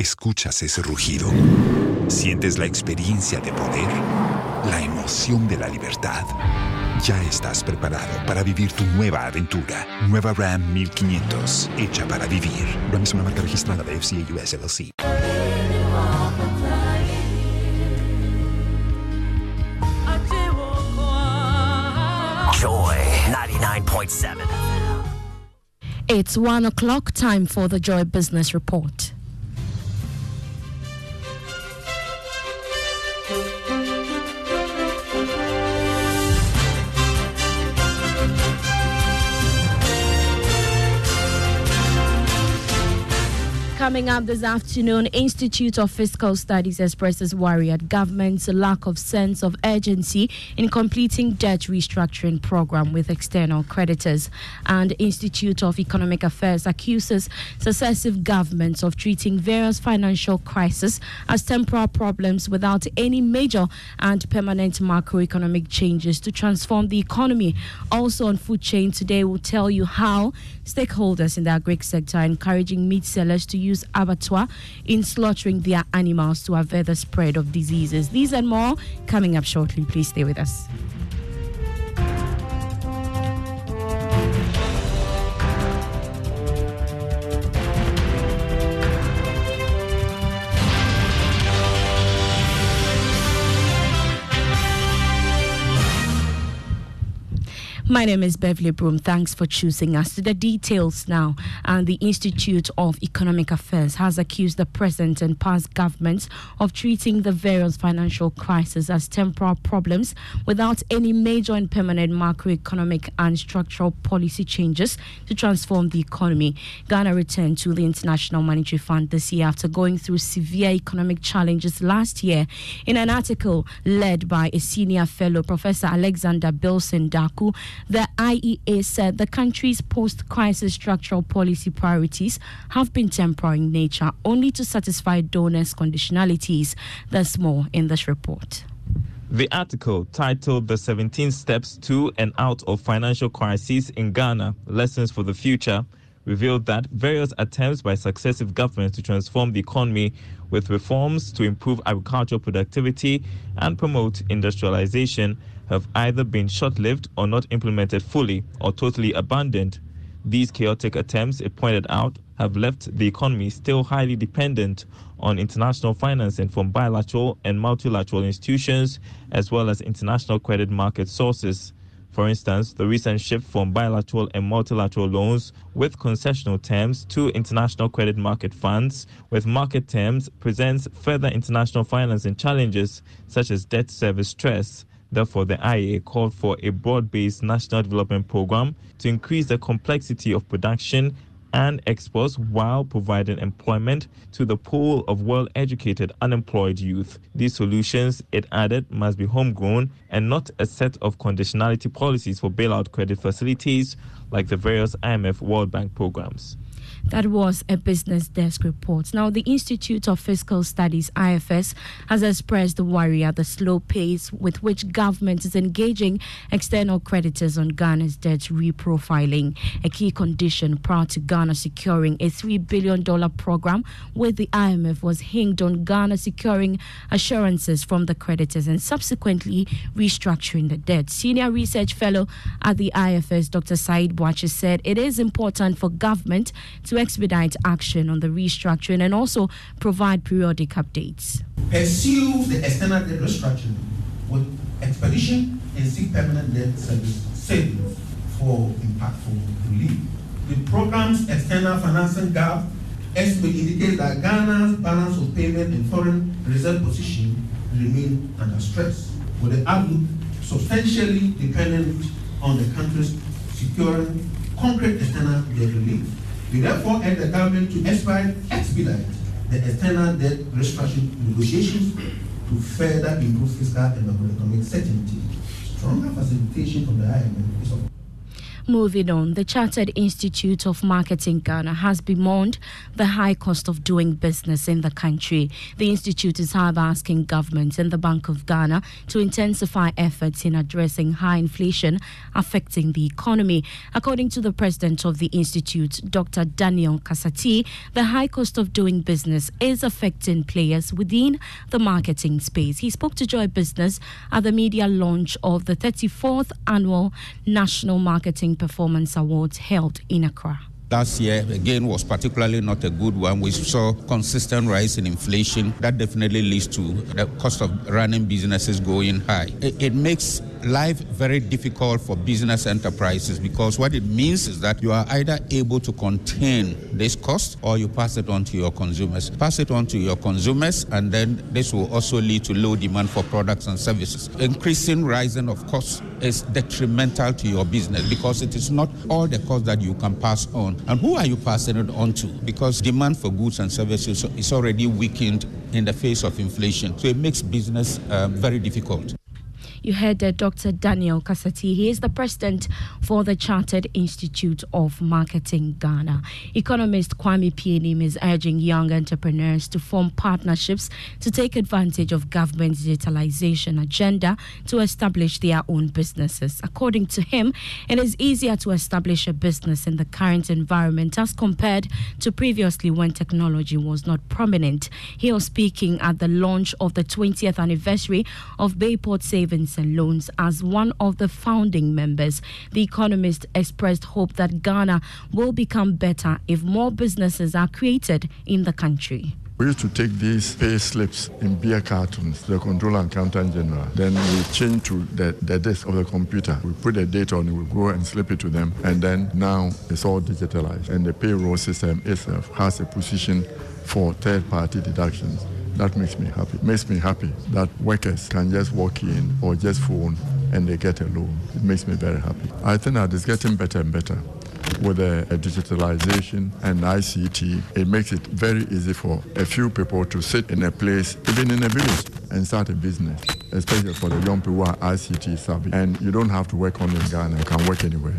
¿Escuchas ese rugido? ¿Sientes la experiencia de poder? la emoción de la libertad. Ya estás preparado para vivir tu nueva aventura. Nueva Ram 1500, hecha para vivir. Ram es una marca registrada de FCA US LLC. Joy 99.7. It's one o'clock time for the Joy Business Report. Coming up this afternoon, Institute of Fiscal Studies expresses worry at government's lack of sense of urgency in completing debt restructuring program with external creditors. And Institute of Economic Affairs accuses successive governments of treating various financial crises as temporal problems without any major and permanent macroeconomic changes to transform the economy. Also on food chain today, we'll tell you how stakeholders in the agri sector are encouraging meat sellers to use use abattoir in slaughtering their animals to avert the spread of diseases. These and more coming up shortly. Please stay with us. My name is Beverly Broom. Thanks for choosing us. To the details now. And the Institute of Economic Affairs has accused the present and past governments of treating the various financial crises as temporal problems without any major and permanent macroeconomic and structural policy changes to transform the economy. Ghana returned to the International Monetary Fund this year after going through severe economic challenges last year. In an article led by a senior fellow, Professor Alexander Bilson Darku, the IEA said the country's post crisis structural policy priorities have been temporary in nature, only to satisfy donors' conditionalities. There's more in this report. The article, titled The 17 Steps to and Out of Financial Crises in Ghana Lessons for the Future, revealed that various attempts by successive governments to transform the economy with reforms to improve agricultural productivity and promote industrialization have either been short lived or not implemented fully or totally abandoned. These chaotic attempts, it pointed out, have left the economy still highly dependent on international financing from bilateral and multilateral institutions as well as international credit market sources. For instance, the recent shift from bilateral and multilateral loans with concessional terms to international credit market funds with market terms presents further international financing challenges such as debt service stress. Therefore, the IEA called for a broad based national development program to increase the complexity of production and exports while providing employment to the pool of well educated unemployed youth. These solutions, it added, must be homegrown and not a set of conditionality policies for bailout credit facilities like the various IMF World Bank programs. That was a business desk report. Now, the Institute of Fiscal Studies, IFS, has expressed worry at the slow pace with which government is engaging external creditors on Ghana's debt reprofiling, a key condition prior to Ghana securing a $3 billion program with the IMF was hinged on Ghana securing assurances from the creditors and subsequently restructuring the debt. Senior research fellow at the IFS, Dr. Said Boakye, said it is important for government to expedite action on the restructuring and also provide periodic updates. pursue the external debt restructuring with expedition and seek permanent debt service savings for impactful relief. The program's external financing gap estimate indicates that Ghana's balance of payment and foreign reserve position remain under stress, with the outlook substantially dependent on the country's securing concrete external debt relief. We therefore urge the government to expedite, the external debt restructuring negotiations to further improve fiscal and macroeconomic certainty. Stronger facilitation from the IMF is of Moving on, the Chartered Institute of Marketing Ghana has bemoaned the high cost of doing business in the country. The institute is however asking government and the Bank of Ghana to intensify efforts in addressing high inflation affecting the economy. According to the president of the institute, Dr. Daniel Kasati, the high cost of doing business is affecting players within the marketing space. He spoke to Joy Business at the media launch of the 34th annual National Marketing Performance Awards held in Accra. Last year, again, was particularly not a good one. We saw consistent rise in inflation. That definitely leads to the cost of running businesses going high. It, it makes life very difficult for business enterprises because what it means is that you are either able to contain this cost or you pass it on to your consumers. Pass it on to your consumers, and then this will also lead to low demand for products and services. Increasing rising of costs is detrimental to your business because it is not all the costs that you can pass on. And who are you passing it on to? Because demand for goods and services is already weakened in the face of inflation. So it makes business um, very difficult. You heard uh, Dr. Daniel Kasati. He is the president for the Chartered Institute of Marketing Ghana. Economist Kwame Pianim is urging young entrepreneurs to form partnerships to take advantage of government's digitalization agenda to establish their own businesses. According to him, it is easier to establish a business in the current environment as compared to previously when technology was not prominent. He was speaking at the launch of the 20th anniversary of Bayport Savings and Loans as one of the founding members. The economist expressed hope that Ghana will become better if more businesses are created in the country. We used to take these pay slips in beer cartons to the controller and accountant general. Then we change to the, the desk of the computer. We put the data on it, we go and slip it to them. And then now it's all digitalized. And the payroll system itself has a position for third party deductions. That makes me happy. Makes me happy that workers can just walk in or just phone and they get a loan. It makes me very happy. I think that it's getting better and better with the uh, digitalization and ICT, it makes it very easy for a few people to sit in a place, even in a village, and start a business, especially for the young people who are ICT savvy. And you don't have to work only in Ghana, you can work anywhere.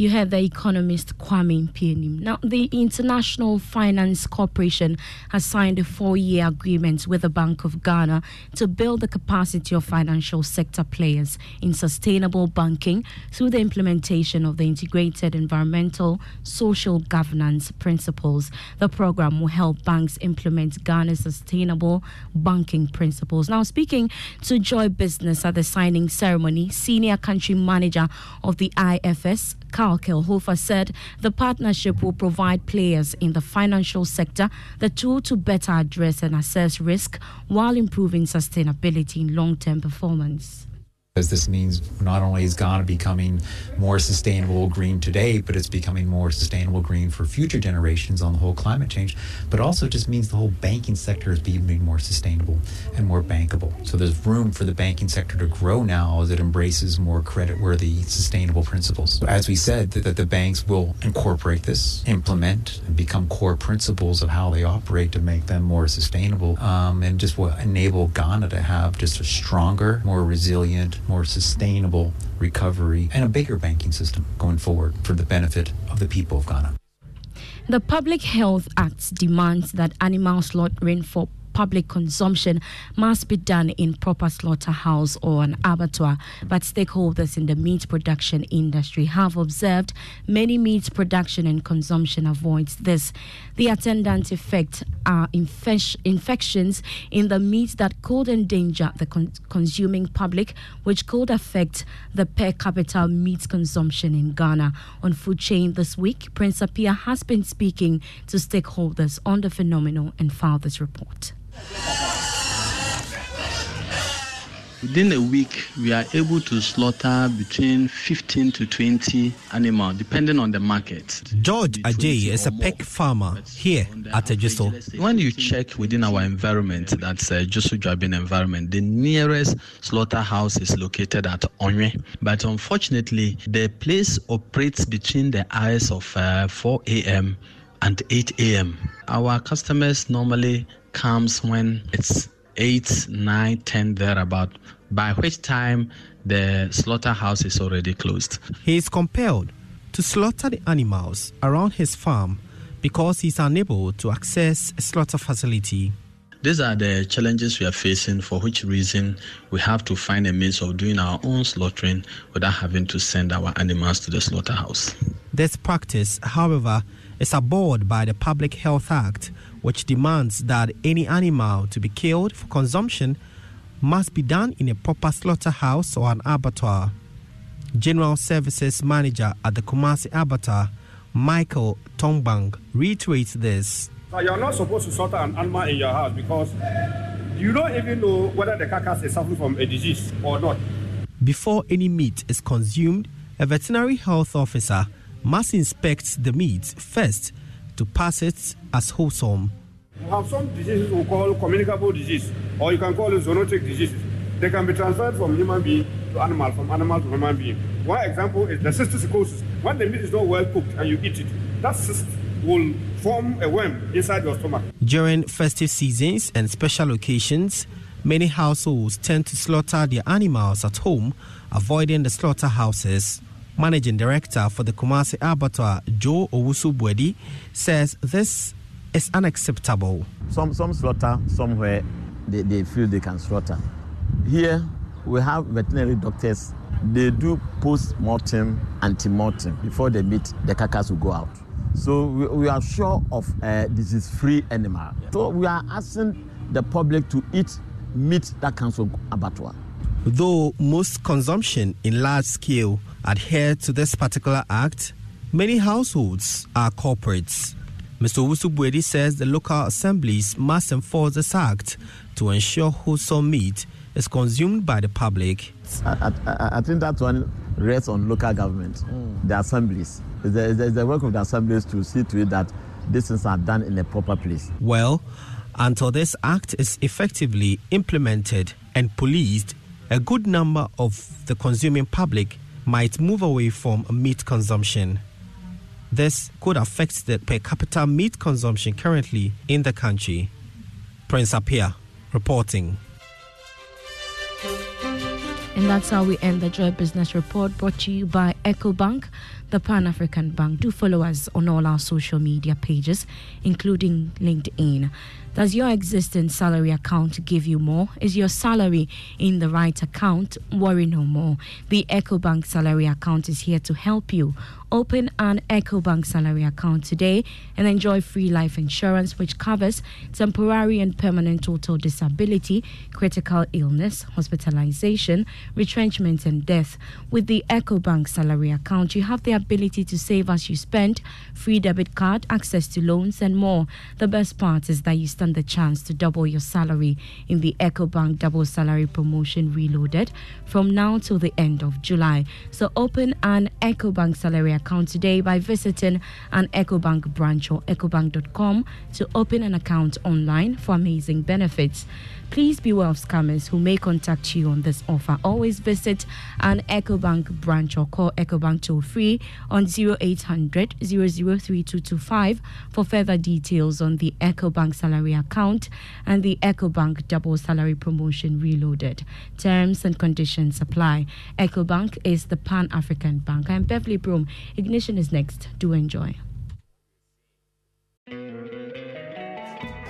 You heard the economist Kwame Pianim. Now, the International Finance Corporation has signed a four year agreement with the Bank of Ghana to build the capacity of financial sector players in sustainable banking through the implementation of the integrated environmental social governance principles. The program will help banks implement Ghana's sustainable banking principles. Now, speaking to Joy Business at the signing ceremony, senior country manager of the IFC, Carl Kelhofer said the partnership will provide players in the financial sector the tool to better address and assess risk while improving sustainability in long term performance because this means not only is Ghana becoming more sustainable green today, but it's becoming more sustainable green for future generations on the whole climate change, but also just means the whole banking sector is becoming more sustainable and more bankable. So there's room for the banking sector to grow now as it embraces more credit-worthy, sustainable principles. As we said, that, that the banks will incorporate this, implement, and become core principles of how they operate to make them more sustainable, um, and just will enable Ghana to have just a stronger, more resilient, more sustainable recovery, and a bigger banking system going forward for the benefit of the people of Ghana. The Public Health Act demands that animal slaughtering for public consumption must be done in proper slaughterhouse or an abattoir, but stakeholders in the meat production industry have observed many meat production and consumption avoids this. The attendant effect are infec- infections in the meat that could endanger the con- consuming public, which could affect the per capita meat consumption in Ghana. On Food Chain this week, Prince Appiah has been speaking to stakeholders on the phenomenon and filed this report. Within a week, we are able to slaughter between 15 to 20 animals, depending on the market. George Ajay is a pig farmer here at Ejisu. When you check within our environment, that's a Josu Jabin environment, the nearest slaughterhouse is located at Onye. But unfortunately, the place operates between the hours of uh, 4 a.m. and 8 a.m. Our customers normally comes when it's 8, 9, 10 thereabout, by which time the slaughterhouse is already closed. He is compelled to slaughter the animals around his farm because he's unable to access a slaughter facility. These are the challenges we are facing, for which reason we have to find a means of doing our own slaughtering without having to send our animals to the slaughterhouse. This practice, however, is abhorred by the Public Health Act, which demands that any animal to be killed for consumption must be done in a proper slaughterhouse or an abattoir. General Services Manager at the Kumasi Abattoir, Michael Tongbang, reiterates this. you're not supposed to slaughter an animal in your house because you don't even know whether the carcass is suffering from a disease or not. Before any meat is consumed, a veterinary health officer must inspect the meat first to pass it as wholesome. We have some diseases we call communicable disease, or you can call it zoonotic diseases. They can be transferred from human being to animal, from animal to human being. One example is the cysticercosis. When the meat is not well cooked and you eat it, that cyst will form a worm inside your stomach. During festive seasons and special occasions, many households tend to slaughter their animals at home, avoiding the slaughterhouses. Managing Director for the Kumasi Abattoir, Joe Owusu says this is unacceptable. Some, some slaughter somewhere they, they feel they can slaughter. Here, we have veterinary doctors. They do post-mortem, ante-mortem before they meet the carcass will go out. So we, we are sure of a disease-free animal. So we are asking the public to eat meat that comes from abattoir. Though most consumption in large scale adhere to this particular act, many households are corporates. Mr. Wusubwedi says the local assemblies must enforce this act to ensure wholesome meat is consumed by the public. I, I, I think that one rests on local government, mm. the assemblies. It's the, the work of the assemblies to see to it that these things are done in a proper place. Well, until this act is effectively implemented and policed, a good number of the consuming public might move away from meat consumption. This could affect the per capita meat consumption currently in the country. Prince Appiah reporting. And that's how we end the Joy Business Report brought to you by EcoBank, the Pan African Bank. Do follow us on all our social media pages, including LinkedIn. Does your existing salary account give you more? Is your salary in the right account? Worry no more. The EcoBank salary account is here to help you. Open an EcoBank salary account today and enjoy free life insurance, which covers temporary and permanent total disability, critical illness, hospitalization, retrenchment, and death. With the EcoBank salary account, you have the ability to save as you spend, free debit card, access to loans, and more. The best part is that you stand the chance to double your salary in the EcoBank Double Salary Promotion Reloaded from now till the end of July. So open an EcoBank salary account today by visiting an EcoBank branch or ecobank.com to open an account online for amazing benefits. Please beware of scammers who may contact you on this offer. Always visit an EcoBank branch or call EcoBank toll free on 0800 003225 for further details on the EcoBank salary account and the EcoBank double salary promotion reloaded. Terms and conditions apply. EcoBank is the Pan African Bank. I'm Beverly Broom. Ignition is next. Do enjoy.